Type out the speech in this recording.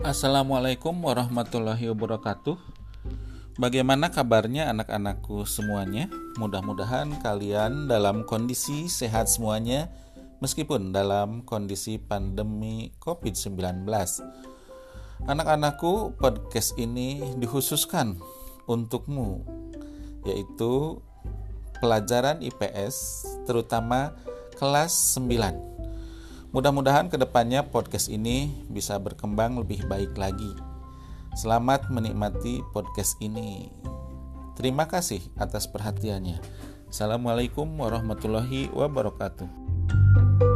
Assalamualaikum warahmatullahi wabarakatuh. Bagaimana kabarnya anak-anakku semuanya? Mudah-mudahan kalian dalam kondisi sehat semuanya meskipun dalam kondisi pandemi COVID-19. Anak-anakku, podcast ini dikhususkan untukmu yaitu pelajaran IPS terutama kelas 9 Mudah-mudahan ke depannya podcast ini bisa berkembang lebih baik lagi. Selamat menikmati podcast ini. Terima kasih atas perhatiannya. Assalamualaikum warahmatullahi wabarakatuh.